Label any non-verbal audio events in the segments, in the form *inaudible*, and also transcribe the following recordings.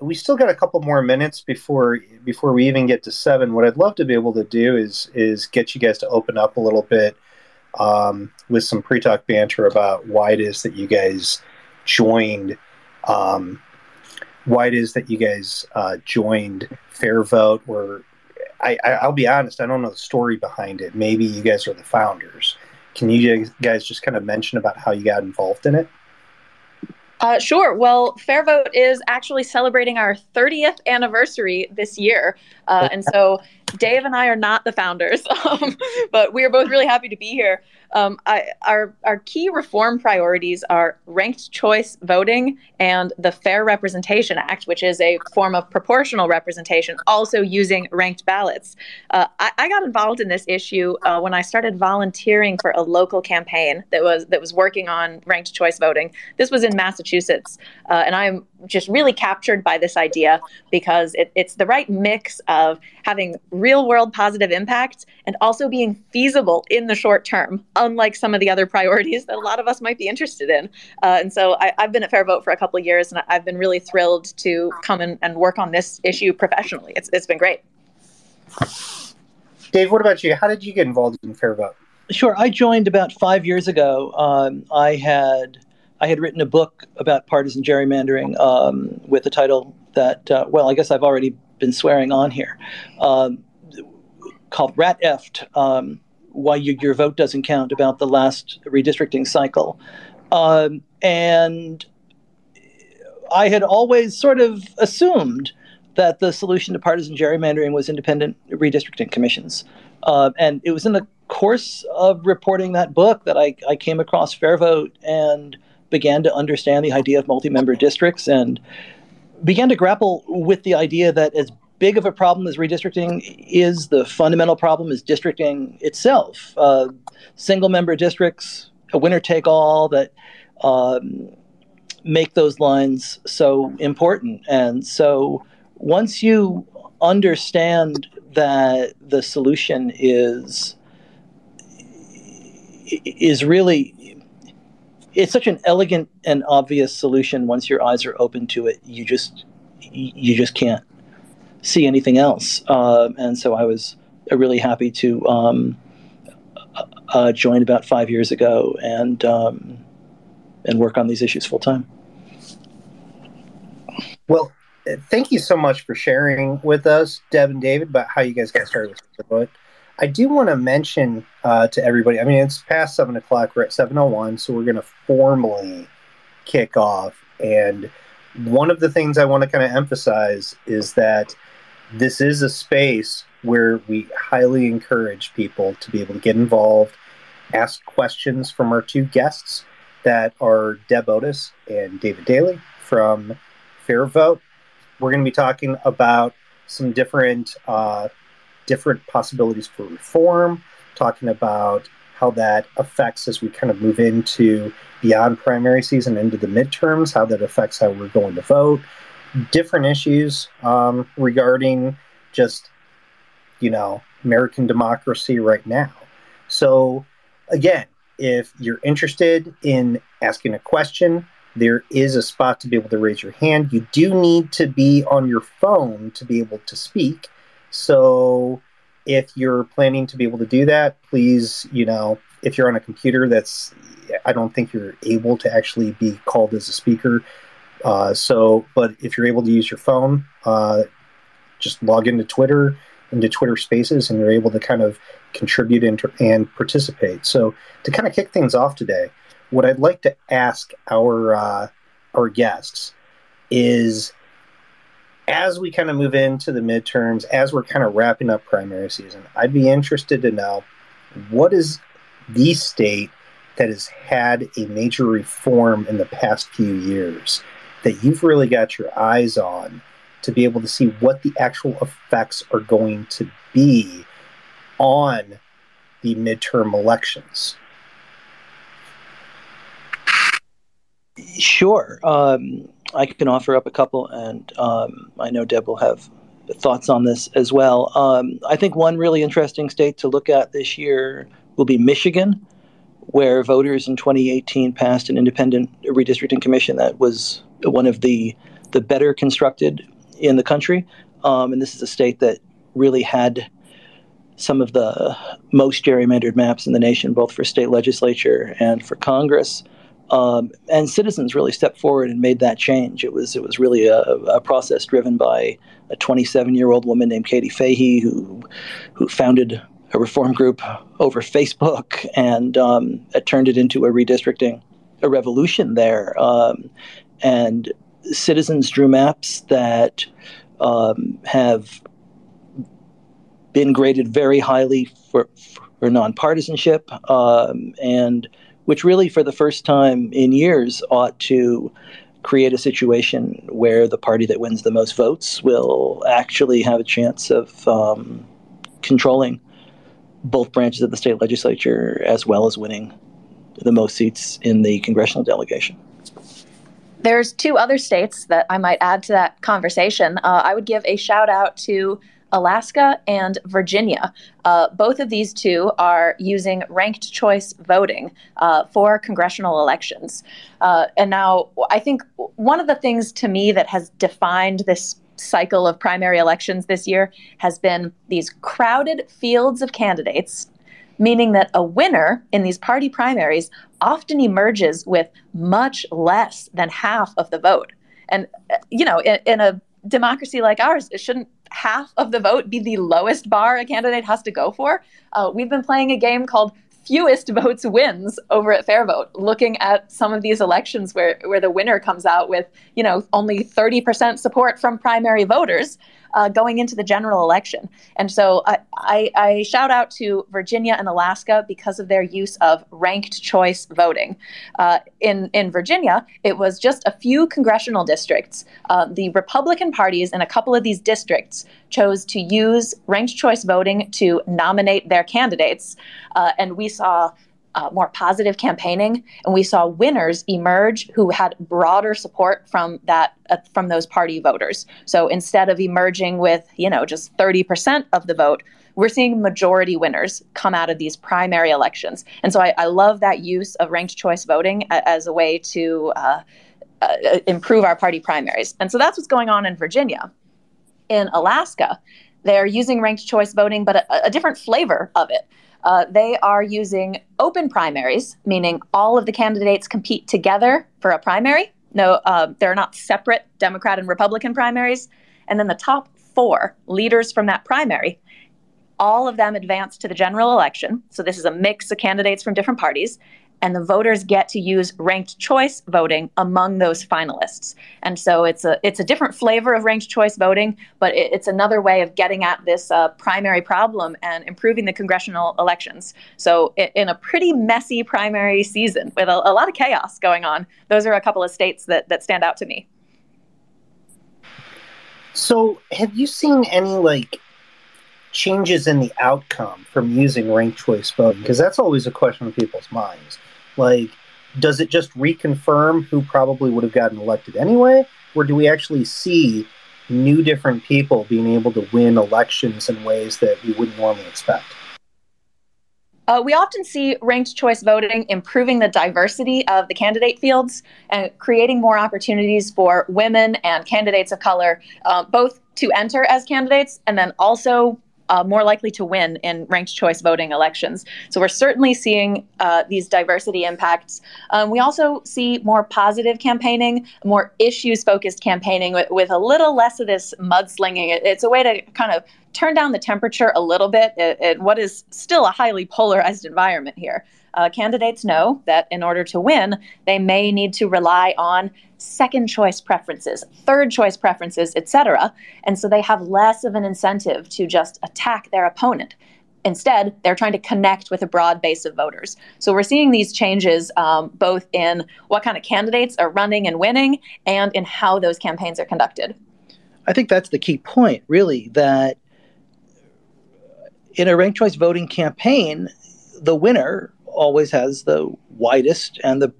we still got a couple more minutes before before we even get to seven. What I'd love to be able to do is is get you guys to open up a little bit um, with some pre-talk banter about why it is that you guys joined. Um, why it is that you guys uh, joined FairVote, or I, I, will be honest, I don't know the story behind it. Maybe you guys are the founders. Can you guys just kind of mention about how you got involved in it? Uh, sure. Well, FairVote is actually celebrating our 30th anniversary this year. Uh, and so Dave and I are not the founders, *laughs* um, but we are both really happy to be here. Um, I, our, our key reform priorities are ranked choice voting and the Fair Representation Act, which is a form of proportional representation, also using ranked ballots. Uh, I, I, got involved in this issue uh, when I started volunteering for a local campaign that was that was working on ranked choice voting. This was in Massachusetts, uh, and I'm just really captured by this idea because it, it's the right mix of having real world positive impact and also being feasible in the short term, unlike some of the other priorities that a lot of us might be interested in. Uh, and so I, have been at FairVote for a couple of years, and I've been really thrilled to come in and work on this issue professionally. It's, it's been great. Dave, what about you? How did you get involved in FairVote? Sure. I joined about five years ago. Um, I had I had written a book about partisan gerrymandering um, with the title that, uh, well, I guess I've already been swearing on here, um, called Rat Eft um, Why you, Your Vote Doesn't Count about the last redistricting cycle. Um, and I had always sort of assumed that the solution to partisan gerrymandering was independent redistricting commissions. Uh, and it was in the course of reporting that book that I, I came across FairVote and began to understand the idea of multi-member districts and began to grapple with the idea that as big of a problem as redistricting is, the fundamental problem is districting itself. Uh, single member districts, a winner take all that um, make those lines so important. And so once you understand that the solution is is really it's such an elegant and obvious solution. Once your eyes are open to it you just you just can't see anything else. Uh, and so i was really happy to um, uh, join about five years ago and um, and work on these issues full time well thank you so much for sharing with us deb and david about how you guys got started with the book I do want to mention uh, to everybody. I mean, it's past seven o'clock. We're at seven oh one, so we're going to formally kick off. And one of the things I want to kind of emphasize is that this is a space where we highly encourage people to be able to get involved, ask questions from our two guests that are Deb Otis and David Daley from FairVote. We're going to be talking about some different uh, different possibilities for reform, talking about how that affects as we kind of move into beyond primary season into the midterms, how that affects how we're going to vote, different issues um, regarding just, you know, American democracy right now. So, again, if you're interested in asking a question, there is a spot to be able to raise your hand. You do need to be on your phone to be able to speak. So if you're planning to be able to do that, please, you know, if you're on a computer that's, I don't think you're able to actually be called as a speaker. Uh, so, but if you're able to use your phone, uh, just log into Twitter, into Twitter Spaces, and you're able to kind of contribute and, and participate. So, to kind of kick things off today, what I'd like to ask our uh, our guests is as we kind of move into the midterms, as we're kind of wrapping up primary season, I'd be interested to know what is the state that has had a major reform in the past few years that you've really got your eyes on to be able to see what the actual effects are going to be on the midterm elections? Sure. Um, I can offer up a couple, and um, I know Deb will have thoughts on this as well. Um, I think one really interesting state to look at this year will be Michigan, where voters in 2018 passed an independent redistricting commission that was one of the the better constructed in the country. Um, and this is a state that really had some of the most gerrymandered maps in the nation, both for state legislature and for Congress. Um, and citizens really stepped forward and made that change. It was it was really a, a process driven by a 27 year old woman named Katie Fahey who who founded a reform group over Facebook and um, it turned it into a redistricting a revolution there. Um, and citizens drew maps that um, have been graded very highly for, for nonpartisanship um, and which really, for the first time in years, ought to create a situation where the party that wins the most votes will actually have a chance of um, controlling both branches of the state legislature as well as winning the most seats in the congressional delegation. There's two other states that I might add to that conversation. Uh, I would give a shout out to Alaska and Virginia. Uh, both of these two are using ranked choice voting uh, for congressional elections. Uh, and now, I think one of the things to me that has defined this cycle of primary elections this year has been these crowded fields of candidates, meaning that a winner in these party primaries often emerges with much less than half of the vote. And, uh, you know, in, in a democracy like ours, it shouldn't half of the vote be the lowest bar a candidate has to go for. Uh, we've been playing a game called fewest votes wins over at FairVote, looking at some of these elections where, where the winner comes out with, you know, only 30% support from primary voters uh, going into the general election. And so I, I, I, shout out to Virginia and Alaska because of their use of ranked choice voting. Uh, in, in Virginia, it was just a few congressional districts. Uh, the Republican parties in a couple of these districts chose to use ranked choice voting to nominate their candidates. Uh, and we saw uh, more positive campaigning, and we saw winners emerge who had broader support from that uh, from those party voters. So instead of emerging with you know just thirty percent of the vote, we're seeing majority winners come out of these primary elections. And so I, I love that use of ranked choice voting as a way to uh, uh, improve our party primaries. And so that's what's going on in Virginia. In Alaska, they're using ranked choice voting, but a, a different flavor of it. Uh, they are using open primaries, meaning all of the candidates compete together for a primary. No, uh, they're not separate Democrat and Republican primaries. And then the top four leaders from that primary, all of them advance to the general election. So this is a mix of candidates from different parties and the voters get to use ranked choice voting among those finalists. And so it's a it's a different flavor of ranked choice voting, but it, it's another way of getting at this uh, primary problem and improving the congressional elections. So it, in a pretty messy primary season with a, a lot of chaos going on, those are a couple of states that that stand out to me. So have you seen any like changes in the outcome from using ranked choice voting? Because that's always a question on people's minds. Like, does it just reconfirm who probably would have gotten elected anyway? Or do we actually see new different people being able to win elections in ways that we wouldn't normally expect? Uh, we often see ranked choice voting improving the diversity of the candidate fields and creating more opportunities for women and candidates of color, uh, both to enter as candidates and then also uh, more likely to win in ranked choice voting elections. So we're certainly seeing uh, these diversity impacts. Um, we also see more positive campaigning, more issues focused campaigning with, with, a little less of this mudslinging. It, it's a way to kind of turn down the temperature a little bit in, in what is still a highly polarized environment here. Uh, candidates know that in order to win, they may need to rely on second choice preferences, third choice preferences, etc. And so they have less of an incentive to just attack their opponent. Instead, they're trying to connect with a broad base of voters. So we're seeing these changes um, both in what kind of candidates are running and winning and in how those campaigns are conducted. I think that's the key point, really, that in a ranked choice voting campaign, the winner always has the widest and the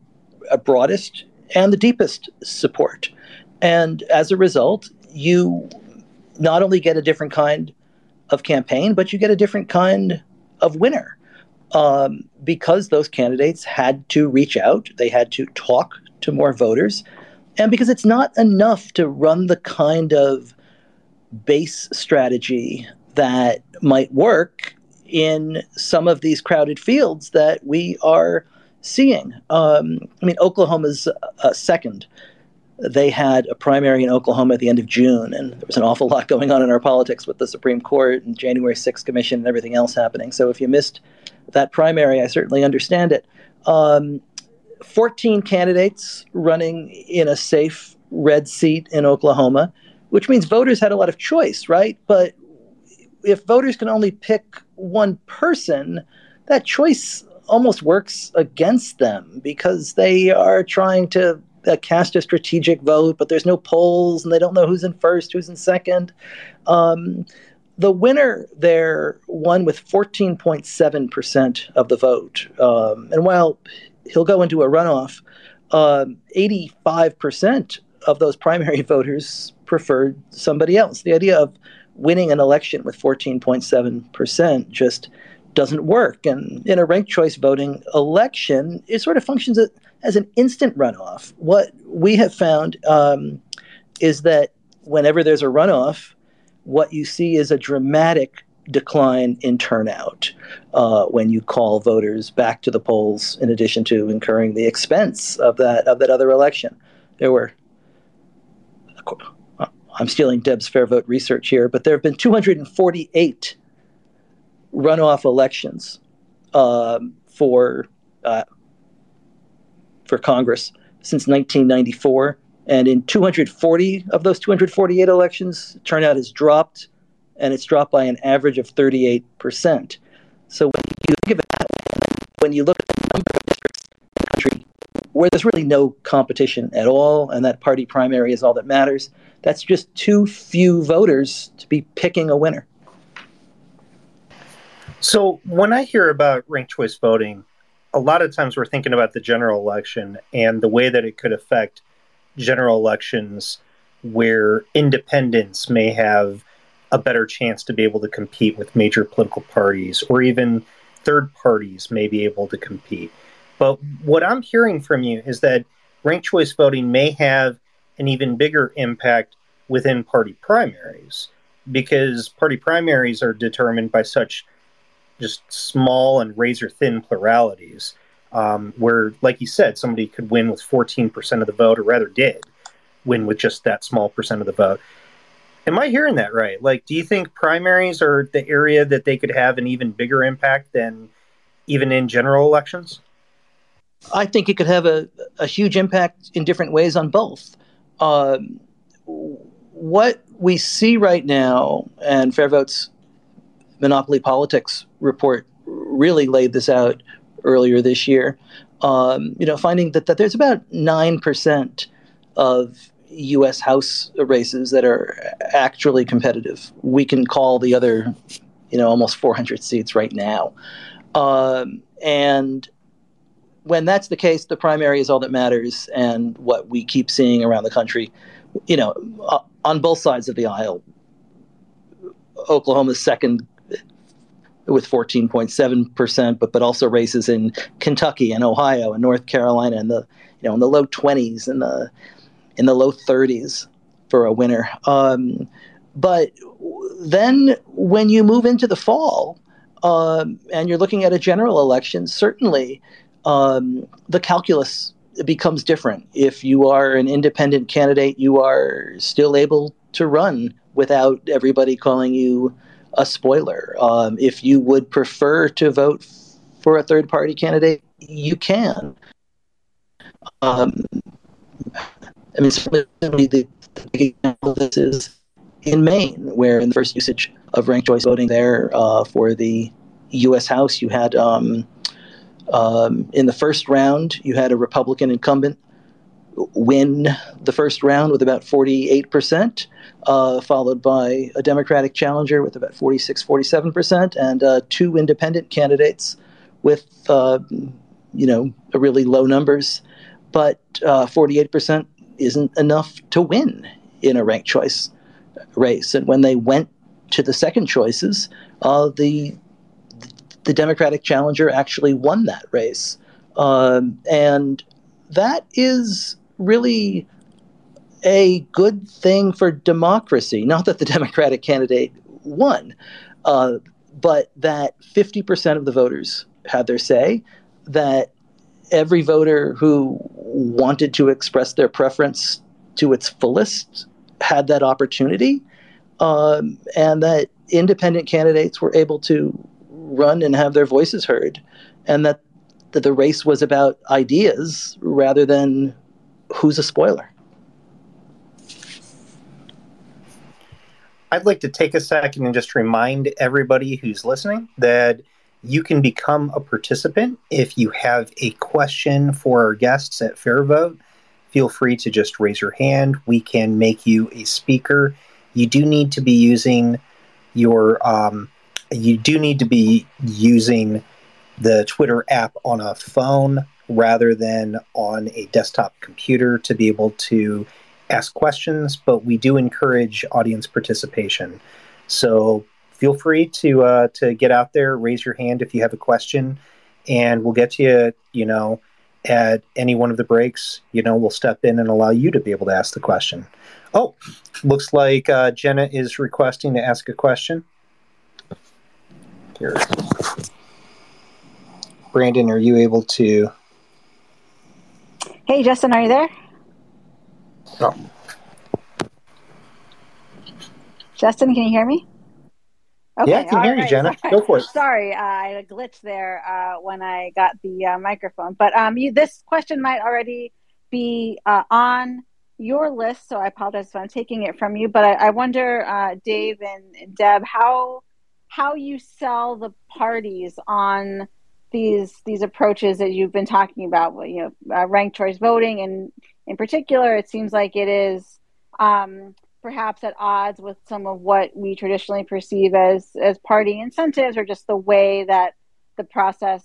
uh, broadest and the deepest support. And as a result, you not only get a different kind of campaign, but you get a different kind of winner um, because those candidates had to reach out, they had to talk to more voters, and because it's not enough to run the kind of base strategy that might work in some of these crowded fields that we are seeing. Um, I mean, Oklahoma's uh, second. They had a primary in Oklahoma at the end of June, and there was an awful *laughs* lot going on in our politics with the Supreme Court and January 6th Commission and everything else happening. So if you missed that primary, I certainly understand it. Um, 14 candidates running in a safe red seat in Oklahoma, which means voters had a lot of choice, right? But if voters can only pick one person, that choice almost works against them because they are trying to uh, cast a strategic vote, but there's no polls and they don't know who's in first, who's in second. Um, the winner there won with 14.7% of the vote. Um, and while he'll go into a runoff, um, 85% of those primary *laughs* voters preferred somebody else. The idea of winning an election with 14.7% just doesn't work. And in a ranked choice voting election, it sort of functions as an instant runoff. What we have found um, is that whenever there's a runoff, what you see is a dramatic decline in turnout uh, when you call voters back to the polls. In addition to incurring the expense of that of that other election, there were I'm stealing Deb's FairVote research here, but there have been 248 runoff elections um, for uh, for Congress since 1994, and in 240 of those 248 elections, turnout has dropped, and it's dropped by an average of 38 percent. So when you think of it, when you look at where there's really no competition at all, and that party primary is all that matters, that's just too few voters to be picking a winner. So when I hear about ranked choice voting, a lot of times we're thinking about the general election and the way that it could affect general elections where independents may have a better chance to be able to compete with major political parties or even third parties may be able to compete. But what I'm hearing from you is that ranked choice voting may have an even bigger impact within party primaries because party primaries are determined by such just small and razor thin pluralities um, where like you said somebody could win with 14% of the vote or rather did win with just that small percent of the vote. Am i hearing that right? Like do you think primaries are the area that they could have an even bigger impact than even in general elections i think it could have a, a huge impact in different ways on both um, what we see right now, and FairVote's Monopoly Politics report really laid this out earlier this year. Um, you know, finding that, that there's about nine percent of U.S. House races that are actually competitive. We can call the other, you know, almost 400 seats right now, um, and when that's the case, the primary is all that matters. And what we keep seeing around the country, you know, uh, on both sides of the aisle, Oklahoma's second with 14.7%, but but also races in Kentucky and Ohio and North Carolina and the you know in the low 20s and the in the low 30s for a winner. Um, but then when you move into the fall um, and you're looking at a general election, certainly um, the calculus becomes different. If you are an independent candidate, you are still able to run without everybody calling you a spoiler. Um, if you would prefer to vote for a third party candidate, you can. Um, I mean, the, the big example of this is in Maine, where in the first usage of ranked choice voting there uh, for the U.S. House, you had um, um, in the first round, you had a Republican incumbent win the first round with about 48%, uh, followed by a Democratic challenger with about 46, 47%, and uh, two independent candidates with, uh, you know, really low numbers. But 48% uh, isn't enough to win in a ranked choice race. And when they went to the second choices, uh, the the Democratic challenger actually won that race, um, and that is really a good thing for democracy. Not that the *laughs* Democratic candidate won, uh, but that 50% of the voters had their say, that every voter who wanted to express their preference to its fullest had that opportunity, um, and that independent candidates were able to run and have their voices heard, and that, that the race was about ideas rather than who's a spoiler. I'd like to take a second and just remind everybody who's listening that you can become a participant if you have a question for our guests at FairVote. Feel free to just raise your hand. We can make you a speaker. You do need to be using your um, you do need to be using the Twitter app on a phone rather than on a desktop computer to be able to ask questions, but we do encourage audience participation. So feel free to uh, to get out there, raise your hand if you have a question, and we'll get to you. You know, at any one of the breaks, you know, we'll step in and allow you to be able to ask the question. Oh, looks like uh, Jenna is requesting to ask a question. Here. Brandon, are you able to? Hey, Justin, are you there? Oh. Justin, can you hear me? Okay, yeah, I can hear right, you, Jenna. Sorry. *laughs* Go for it. Sorry, uh, I had a glitch there uh, when I got the uh, microphone. But um, you, this question might already be uh, on your list, so I apologize if I'm taking it from you. But I, I wonder, uh, Dave and Deb, how how you sell the parties on these these approaches that you've been talking about. You know, uh, ranked choice voting, and in particular, it seems like it is. Um, perhaps at odds with some of what we traditionally perceive as as party incentives or just the way that the process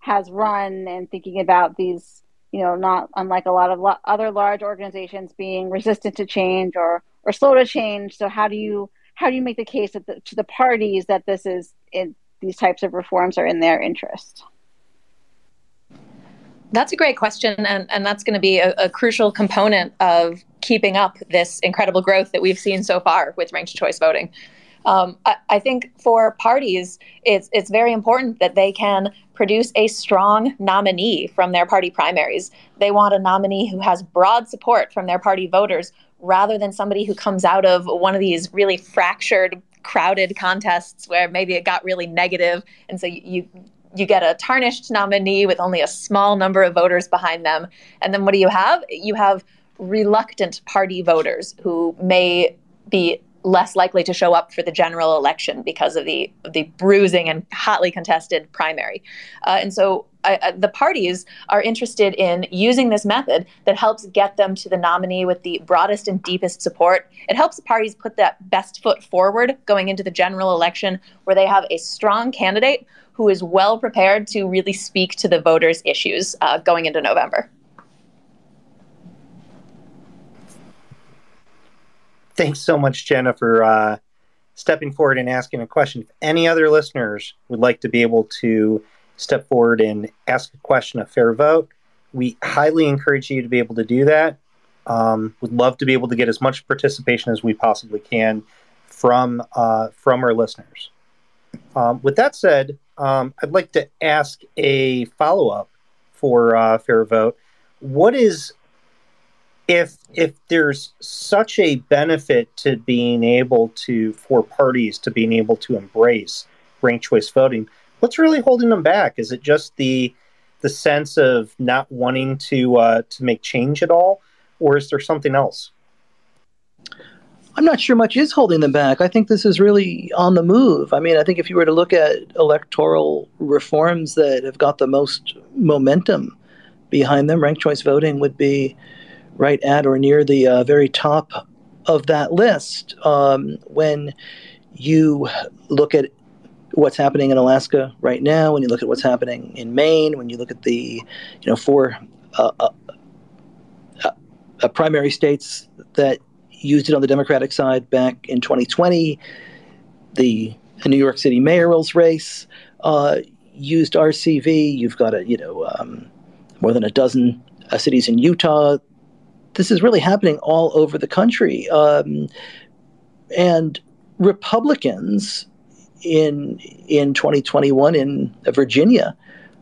has run and thinking about these you know not unlike a lot of lo- other large organizations being resistant to change or or slow to change so how do you how do you make the case that the, to the parties that this is in these types of reforms are in their interest that's a great question, and, and that's going to be a, a, crucial component of keeping up this incredible growth that we've seen so far with ranked choice voting. Um, I, I, think for parties, it's it's very important that they can produce a strong nominee from their party primaries. They want a nominee who has broad support from their party voters, rather than somebody who comes out of one of these really fractured, crowded contests where maybe it got really negative, and so you, you get a tarnished nominee with only a small number of voters behind them. And then what do you have? You have reluctant party voters who may be less likely to show up for the general election because of the the bruising and hotly contested primary. Uh, and so uh, the parties are interested in using this method that helps get them to the nominee with the broadest and deepest support. It helps parties put that best foot forward going into the general election where they have a strong candidate who is well prepared to really speak to the voters' issues uh, going into November. Thanks so much, Jennifer, uh, stepping forward and asking a question. If any other listeners would like to be able to step forward and ask a question of FairVote, we highly encourage you to be able to do that. Um, would love to be able to get as much participation as we possibly can from uh, from our listeners. Um, with that said, um, I'd like to ask a follow up for uh, FairVote. What is if if there's such a benefit to being able to for parties to being able to embrace ranked choice voting, what's really holding them back? Is it just the the sense of not wanting to uh, to make change at all, or is there something else? I'm not sure much is holding them back. I think this is really on the move. I mean, I think if you were to look at electoral reforms that have got the most momentum behind them, ranked choice voting would be right at or near the uh, very top of that list. Um, when you look at what's happening in Alaska right now, when you look at what's happening in Maine, when you look at the you know four uh, uh, uh primary states that used it on the Democratic side back in 2020, the New York City mayoral's race uh, used RCV. You've got a you know um, more than a dozen uh, cities in Utah. This is really happening all over the country, um, and Republicans in in 2021 in Virginia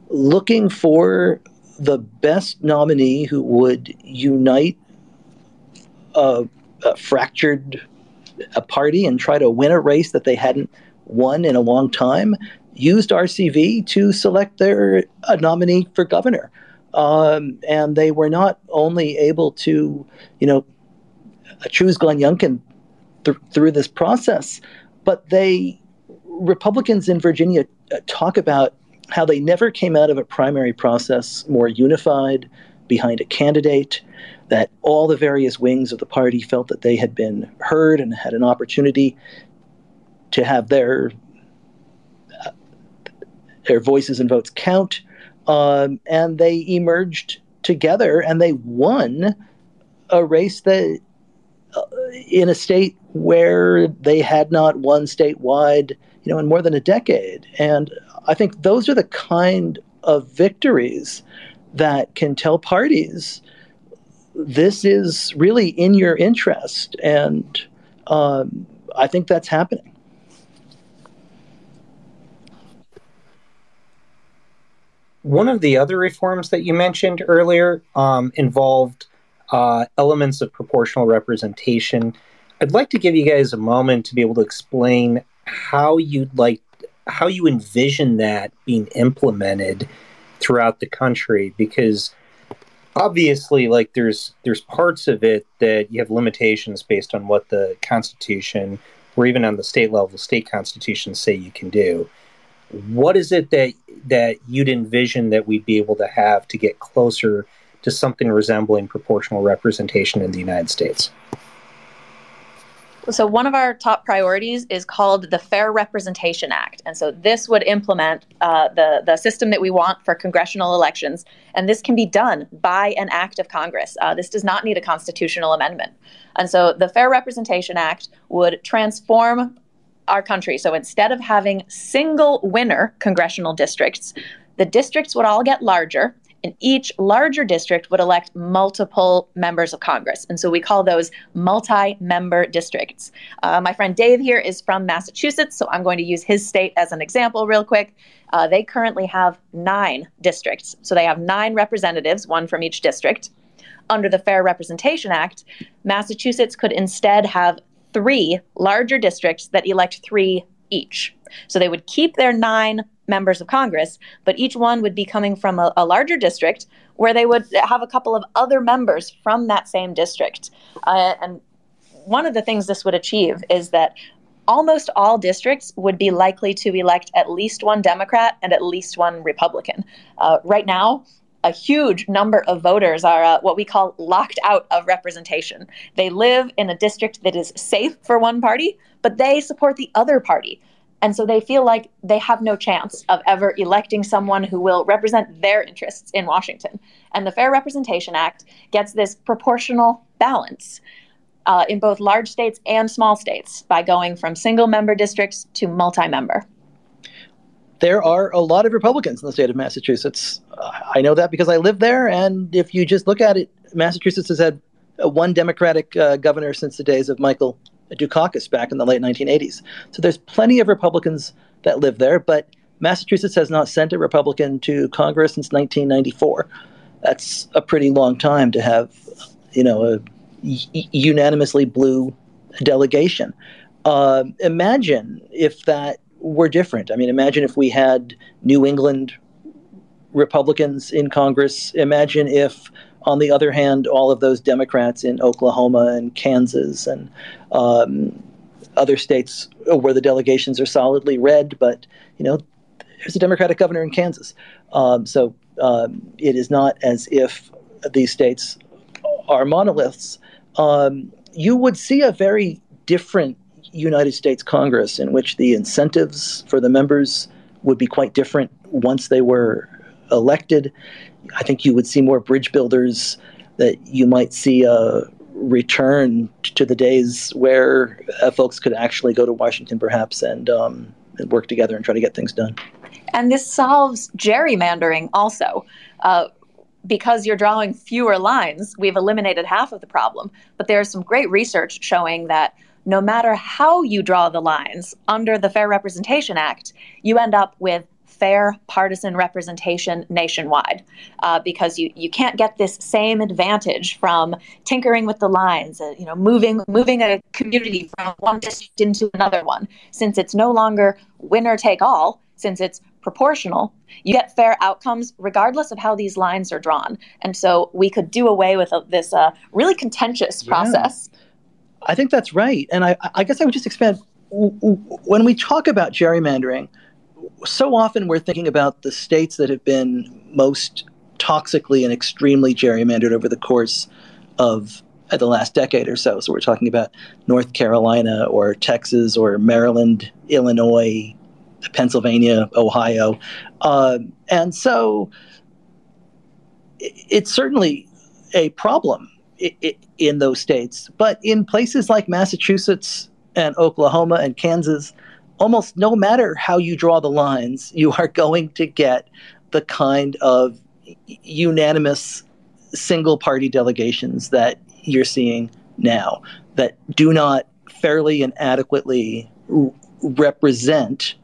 looking for the best nominee who would unite a, a fractured a party and try to win a race that they hadn't won in a long time used RCV to select their nominee for governor. Um, and they were not only able to, you know, choose Glenn Youngkin th- through this process, but they Republicans in Virginia uh, talk about how they never came out of a primary process more unified behind a candidate, that all the various wings of the party felt that they had been heard and had an opportunity to have their uh, their voices and votes count, um, and they emerged together and they won a race that uh, in a state where they had not won statewide you know, in more than a decade. And I think those are the kind of victories that can tell parties this is really in your interest. And um, I think that's happening. One of the other reforms that you mentioned earlier um, involved uh, elements of proportional representation. I'd like to give you guys a moment to be able to explain how you'd like how you envision that being implemented throughout the country because obviously like there's there's parts of it that you have limitations based on what the constitution or even on the state level state constitutions say you can do what is it that that you'd envision that we'd be able to have to get closer to something resembling proportional representation in the united states so, one of our top priorities is called the Fair Representation Act. And so, this would implement uh, the, the system that we want for congressional elections. And this can be done by an act of Congress. Uh, this does not need a constitutional amendment. And so, the Fair Representation Act would transform our country. So, instead of having single winner congressional districts, the districts would all get larger and each larger district would elect multiple members of Congress. And so we call those multi member districts. Uh, my friend Dave here is from Massachusetts, so I'm going to use his state as an example real quick. Uh, they currently have nine districts. So they have nine representatives, one from each district. Under the Fair Representation Act, Massachusetts could instead have three larger districts that elect three each. So they would keep their nine members of Congress, but each one would be coming from a, a larger district where they would have a couple of other members from that same district. Uh, and one of the things this would achieve is that almost all districts would be likely to elect at least one Democrat and at least one Republican. Uh, right now, a huge number of voters are uh, what we call locked out of representation. They live in a district that is safe for one party, but they support the other party. And so they feel like they have no chance of ever electing someone who will represent their interests in Washington. And the Fair Representation Act gets this proportional balance uh, in both large states and small states by going from single member districts to multi member. There are a lot of Republicans in the state of Massachusetts. Uh, I know that because I live there. And if you just look at it, Massachusetts has had one Democratic uh, governor since the days of Michael Dukakis back in the late 1980s. So there's plenty of Republicans that live there, but Massachusetts has not sent a Republican to Congress since 1994. That's a pretty long time to have, you know, a unanimously blue delegation. Uh, imagine if that were different. I mean, imagine if we had New England Republicans in Congress. Imagine if on the other hand, all of those Democrats in Oklahoma and Kansas and um, other states where the delegations are solidly red, but you know, there's a Democratic governor in Kansas, um, so um, it is not as if these states are monoliths, um, you would see a very different United States Congress in which the incentives for the members would be quite different once they were elected. I think you would see more bridge builders, that you might see a return to the days where uh, folks could actually go to Washington perhaps and, um, and work together and try to get things done. And this solves gerrymandering also. Uh, because you're drawing fewer lines, we've eliminated half of the problem. But there's some great research showing that no matter how you draw the lines under the Fair Representation Act, you end up with fair partisan representation nationwide uh, because you, you can't get this same advantage from tinkering with the lines uh, you know moving moving a community from one district into another one since it's no longer winner take all since it's proportional you get fair outcomes regardless of how these lines are drawn and so we could do away with uh, this uh, really contentious yeah. process I think that's right. And I, I guess I would just expand when we talk about gerrymandering, so often we're thinking about the states that have been most toxically and extremely gerrymandered over the course of uh, the last decade or so. So we're talking about North Carolina or Texas or Maryland, Illinois, Pennsylvania, Ohio. Uh, and so it's certainly a problem in those states. But in places like Massachusetts and Oklahoma and Kansas, almost no matter how you draw the lines, you are *laughs* going to get the kind of unanimous single party delegations that you're seeing now that do not fairly and adequately represent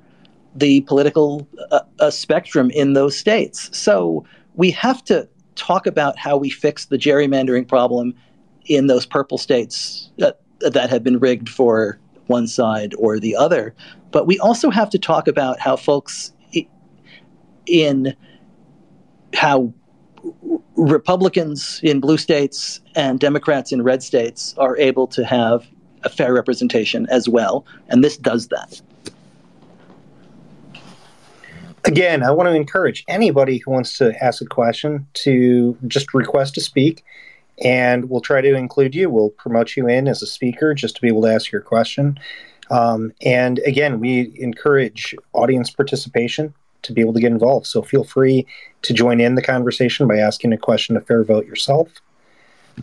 the political uh, uh, spectrum in those states. So we have to talk about how we fix the gerrymandering problem in those purple states that, that have been rigged for one side or the other. But we also have to talk about how folks in how Republicans in blue states and Democrats in red states are able to have a fair representation as well. And this does that. Again, I want to encourage anybody who wants to ask a question to just request to speak, and we'll try to include you. We'll promote you in as a speaker just to be able to ask your question. Um, and again, we encourage audience participation to be able to get involved. So feel free to join in the conversation by asking a question to FairVote yourself.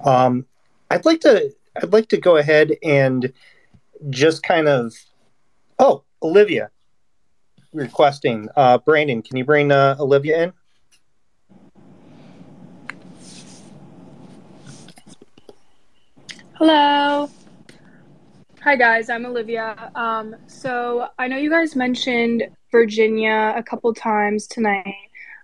Um, I'd like to I'd like to go ahead and just kind of oh Olivia, requesting. Uh, Brandon, can you bring uh, Olivia in? Hello. Hi guys, I'm Olivia. Um, so I know you guys mentioned Virginia a couple times tonight.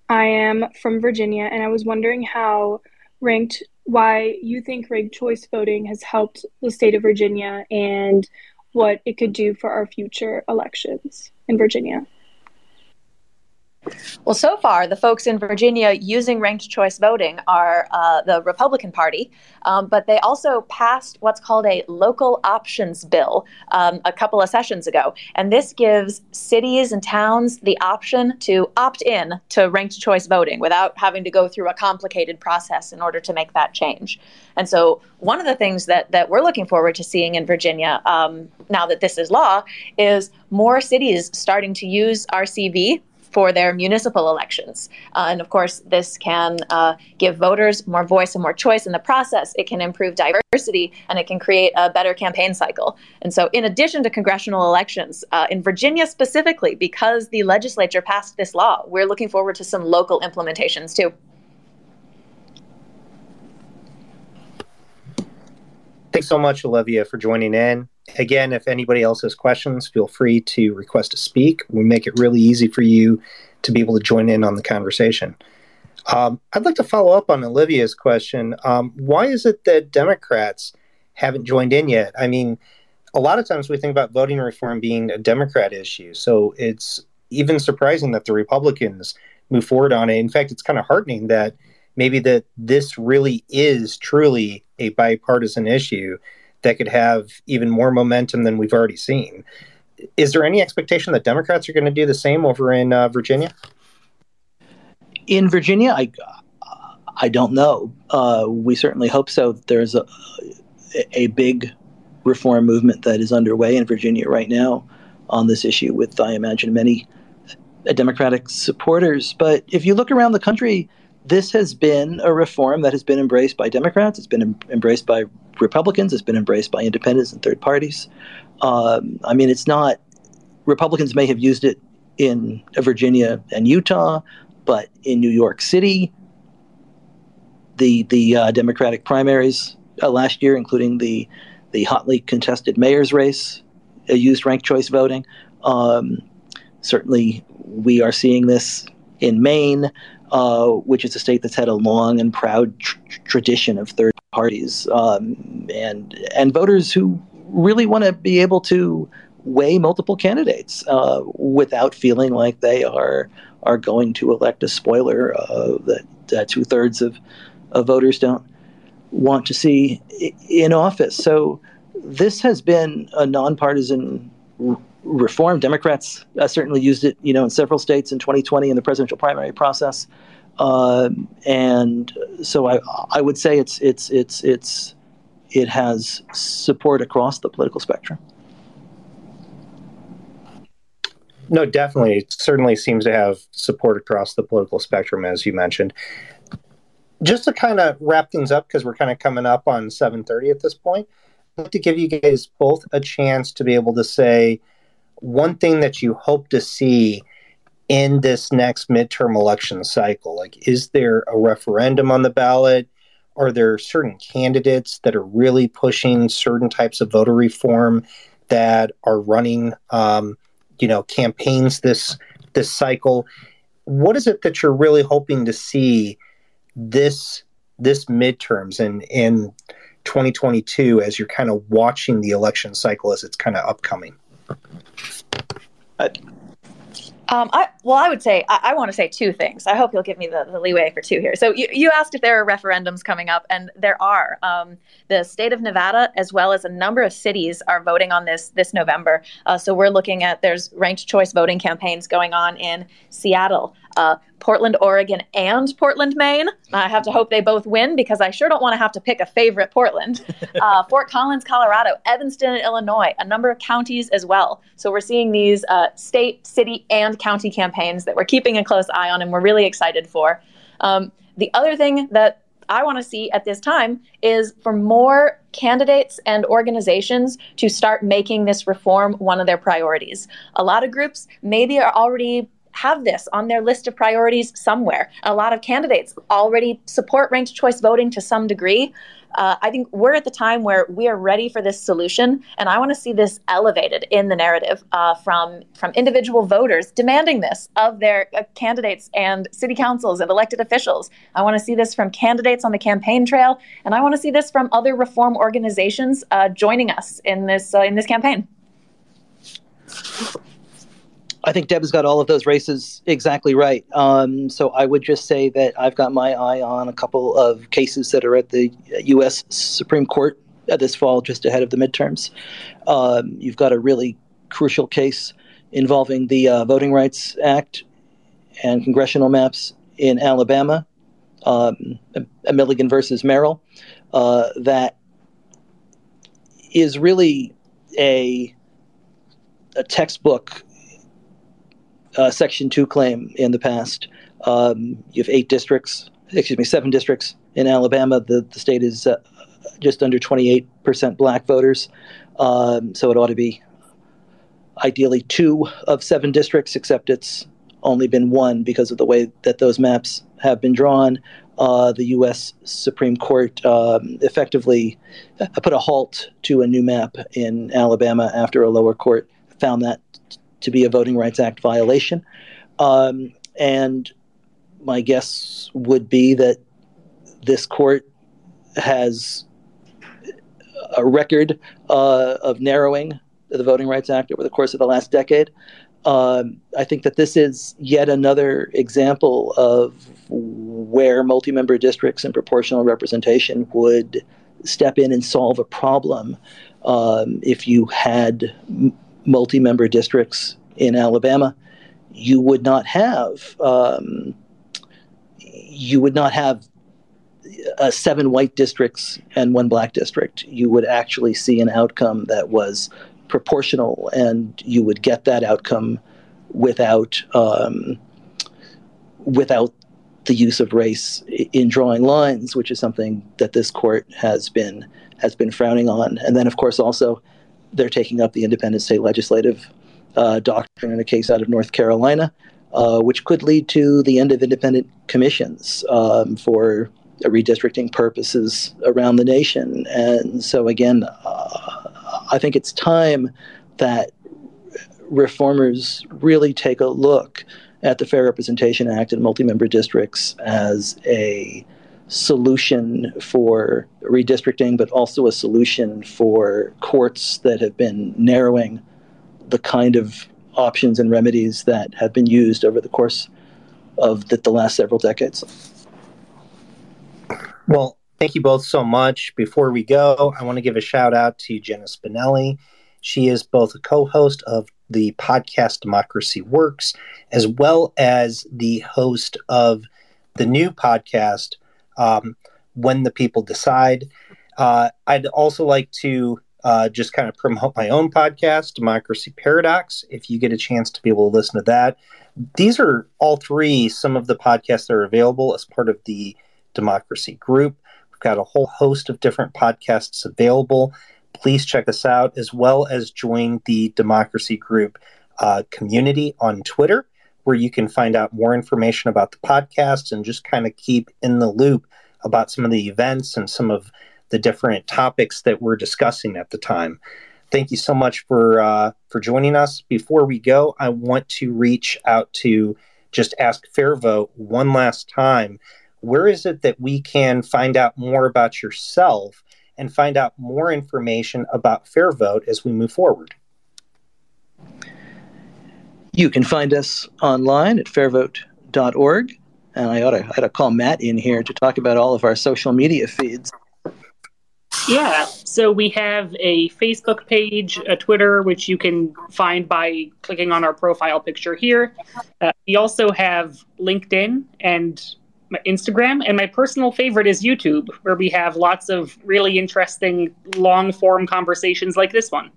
I am from Virginia, and I was wondering how ranked, why you think ranked choice voting has helped the state of Virginia, and what it could do for our future elections in Virginia. Well, so far, the folks in Virginia using ranked choice voting are uh, the Republican Party, um, but they also passed what's called a local options bill um, a couple of sessions ago. And this gives cities and towns the option to opt in to ranked choice voting without having to go through a complicated process in order to make that change. And so, one of the things that, that we're looking forward to seeing in Virginia um, now that this is law is more cities starting to use RCV for their municipal elections. Uh, and of course, this can uh, give voters more voice and more choice in the process. It can improve diversity and it can create a better campaign cycle. And so, in addition to congressional elections, uh, in Virginia specifically, because the legislature passed this law, we're looking forward to some local implementations too. Thanks so much, Olivia, for joining in. Again, if anybody else has questions, feel free to request to speak. We make it really easy for you to be able to join in on the conversation. Um, I'd like to follow up on Olivia's question. Um, why is it that Democrats haven't joined in yet? I mean, a lot of times we think about voting reform being a Democrat issue. So it's even surprising that the Republicans move forward on it. In fact, it's kind of heartening that maybe that this really is truly a bipartisan issue that could have even more momentum than we've already seen. Is there any expectation that Democrats are going to do the same over in uh, Virginia? In Virginia, I, I don't know. Uh, we certainly hope so. There's a, a big reform movement that is underway in Virginia right now on this issue with, I imagine, many Democratic supporters. But if you look around the country, this has been a reform that has been embraced by Democrats, it's been em- embraced by Republicans, it's been embraced by independents and third parties. Um, I mean, it's not, Republicans may have used it in Virginia and Utah, but in New York City, the, the uh, Democratic primaries uh, last year, including the, the hotly contested mayor's race, uh, used ranked choice voting. Um, certainly, we are seeing this in Maine uh, which is a state that's had a long and proud tr- tradition of third parties um, and and voters who really want to be able to weigh multiple candidates uh, without feeling like they are are going to elect a spoiler uh, that two thirds of, of voters don't want to see in office. So this has been a nonpartisan reform. Democrats uh, certainly used it, you know, in several states in 2020 in the presidential primary process, uh, and so I, I would say it's it's it's it's it has support across the political spectrum. No, definitely. It certainly seems to have support across the political spectrum, as you mentioned. Just to kind of wrap things up, because we're kind of coming up on 7:30 at this point, I'd like to give you guys both a chance to be able to say one thing that you hope to see in this next midterm election cycle? Like, is there a referendum on the ballot? Are there certain candidates that are really pushing certain types of voter reform that are running, um, you know, campaigns this this cycle? What is it that you're really hoping to see this this midterms and in 2022 as you're kind of watching the election cycle as it's kind of upcoming? Um, I, well, I would say I, I want to say two things. I hope you'll give me the, the leeway for two here. So you, you asked if there are referendums coming up, and there are. Um, the state of Nevada, as well as a number of cities, are voting on this this November. Uh, so we're looking at there's ranked choice voting campaigns going on in Seattle, uh, Portland, Oregon, and Portland, Maine. I have to hope they both win because I sure don't want to have to pick a favorite Portland. *laughs* Uh, Fort Collins, Colorado, Evanston, Illinois, a number of counties as well. So we're seeing these uh, state, city, and county campaigns that we're keeping a close eye on and we're really excited for. Um, the other thing that I want to see at this time is for more candidates and organizations to start making this reform one of their priorities. A lot of groups maybe are already have this on their list of priorities somewhere. A lot of candidates already support ranked choice voting to some degree. Uh, I think we're at the time where we are ready for this solution, and I want to see this elevated in the narrative uh, from from individual voters demanding this of their uh, candidates and city councils and elected officials. I want to see this from candidates on the campaign trail, and I want to see this from other reform organizations uh, joining us in this uh, in this campaign. I think Deb has got all of those races exactly right. Um, so I would just say that I've got my eye on a couple of cases that are at the U.S. Supreme Court this fall, just ahead of the midterms. Um, you've got a really crucial case involving the uh, Voting Rights Act and congressional maps in Alabama, um, Milligan versus Merrill, uh, that is really a a textbook uh, Section 2 claim in the past. Um, you have eight districts, excuse me, seven districts in Alabama. The, the state is uh, just under 28% black voters. Um, so it ought to be ideally two of seven districts, except it's only been one because of the way that those maps have been drawn. Uh, the U.S. Supreme Court um, effectively put a halt to a new map in Alabama after a lower court found that to be a Voting Rights Act violation. Um, and my guess would be that this court has a record uh, of narrowing the Voting Rights Act over the course of the last decade. Um, I think that this is yet another example of where multi member districts and proportional representation would step in and solve a problem um, if you had multi-member districts in Alabama, you would not have um, you would not have uh, seven white districts and one black district, you would actually see an outcome that was proportional, and you would get that outcome without um, without the use of race in drawing lines, which is something that this court has been has been frowning on. And then, of course, also they're taking up the independent state legislative uh, doctrine in a case out of North Carolina, uh, which could lead to the end of independent commissions um, for redistricting purposes around the nation. And so, again, uh, I think it's time that reformers really take a look at the Fair Representation Act and multi-member districts as a solution for redistricting, but also a solution for courts that have been narrowing the kind of options and remedies that have been used over the course of the, the last several decades. Well, thank you both so much. Before we go, I want to give a shout out to Jenna Spinelli. She is both a co host of the podcast Democracy Works, as well as the host of the new podcast, um, When the People Decide. Uh, I'd also like to uh, just kind of promote my own podcast, Democracy Paradox, if you get a chance to be able to listen to that. These are all three some of the podcasts that are available as part of the Democracy Group. We've got a whole host of different podcasts available. Please check us out as well as join the Democracy Group uh, community on Twitter, where you can find out more information about the podcast and just kind of keep in the loop about some of the events and some of the different topics that we're discussing at the time. Thank you so much for uh, for joining us. Before we go, I want to reach out to just ask FairVote one last time. Where is it that we can find out more about yourself and find out more information about FairVote as we move forward? You can find us online at fairvote.org. And I ought, to, I ought to call Matt in here to talk about all of our social media feeds. Yeah, so we have a Facebook page, a Twitter, which you can find by clicking on our profile picture here. Uh, we also have LinkedIn and Instagram, and my personal favorite is YouTube, where we have lots of really interesting long form conversations like this one.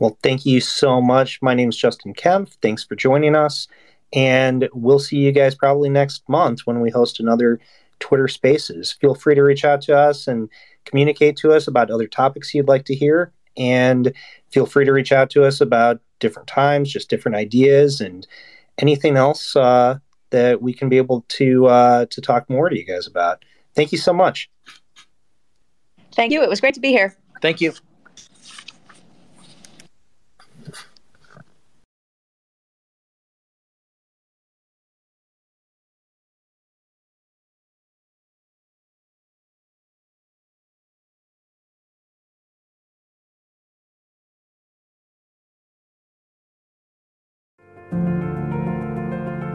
Well, thank you so much. My name is Justin Kempf. Thanks for joining us. And we'll see you guys probably next month when we host another Twitter Spaces. Feel free to reach out to us and communicate to us about other topics you'd like to hear. And feel free to reach out to us about different times, just different ideas, and anything else uh, that we can be able to uh, to talk more to you guys about. Thank you so much. Thank you. It was great to be here. Thank you.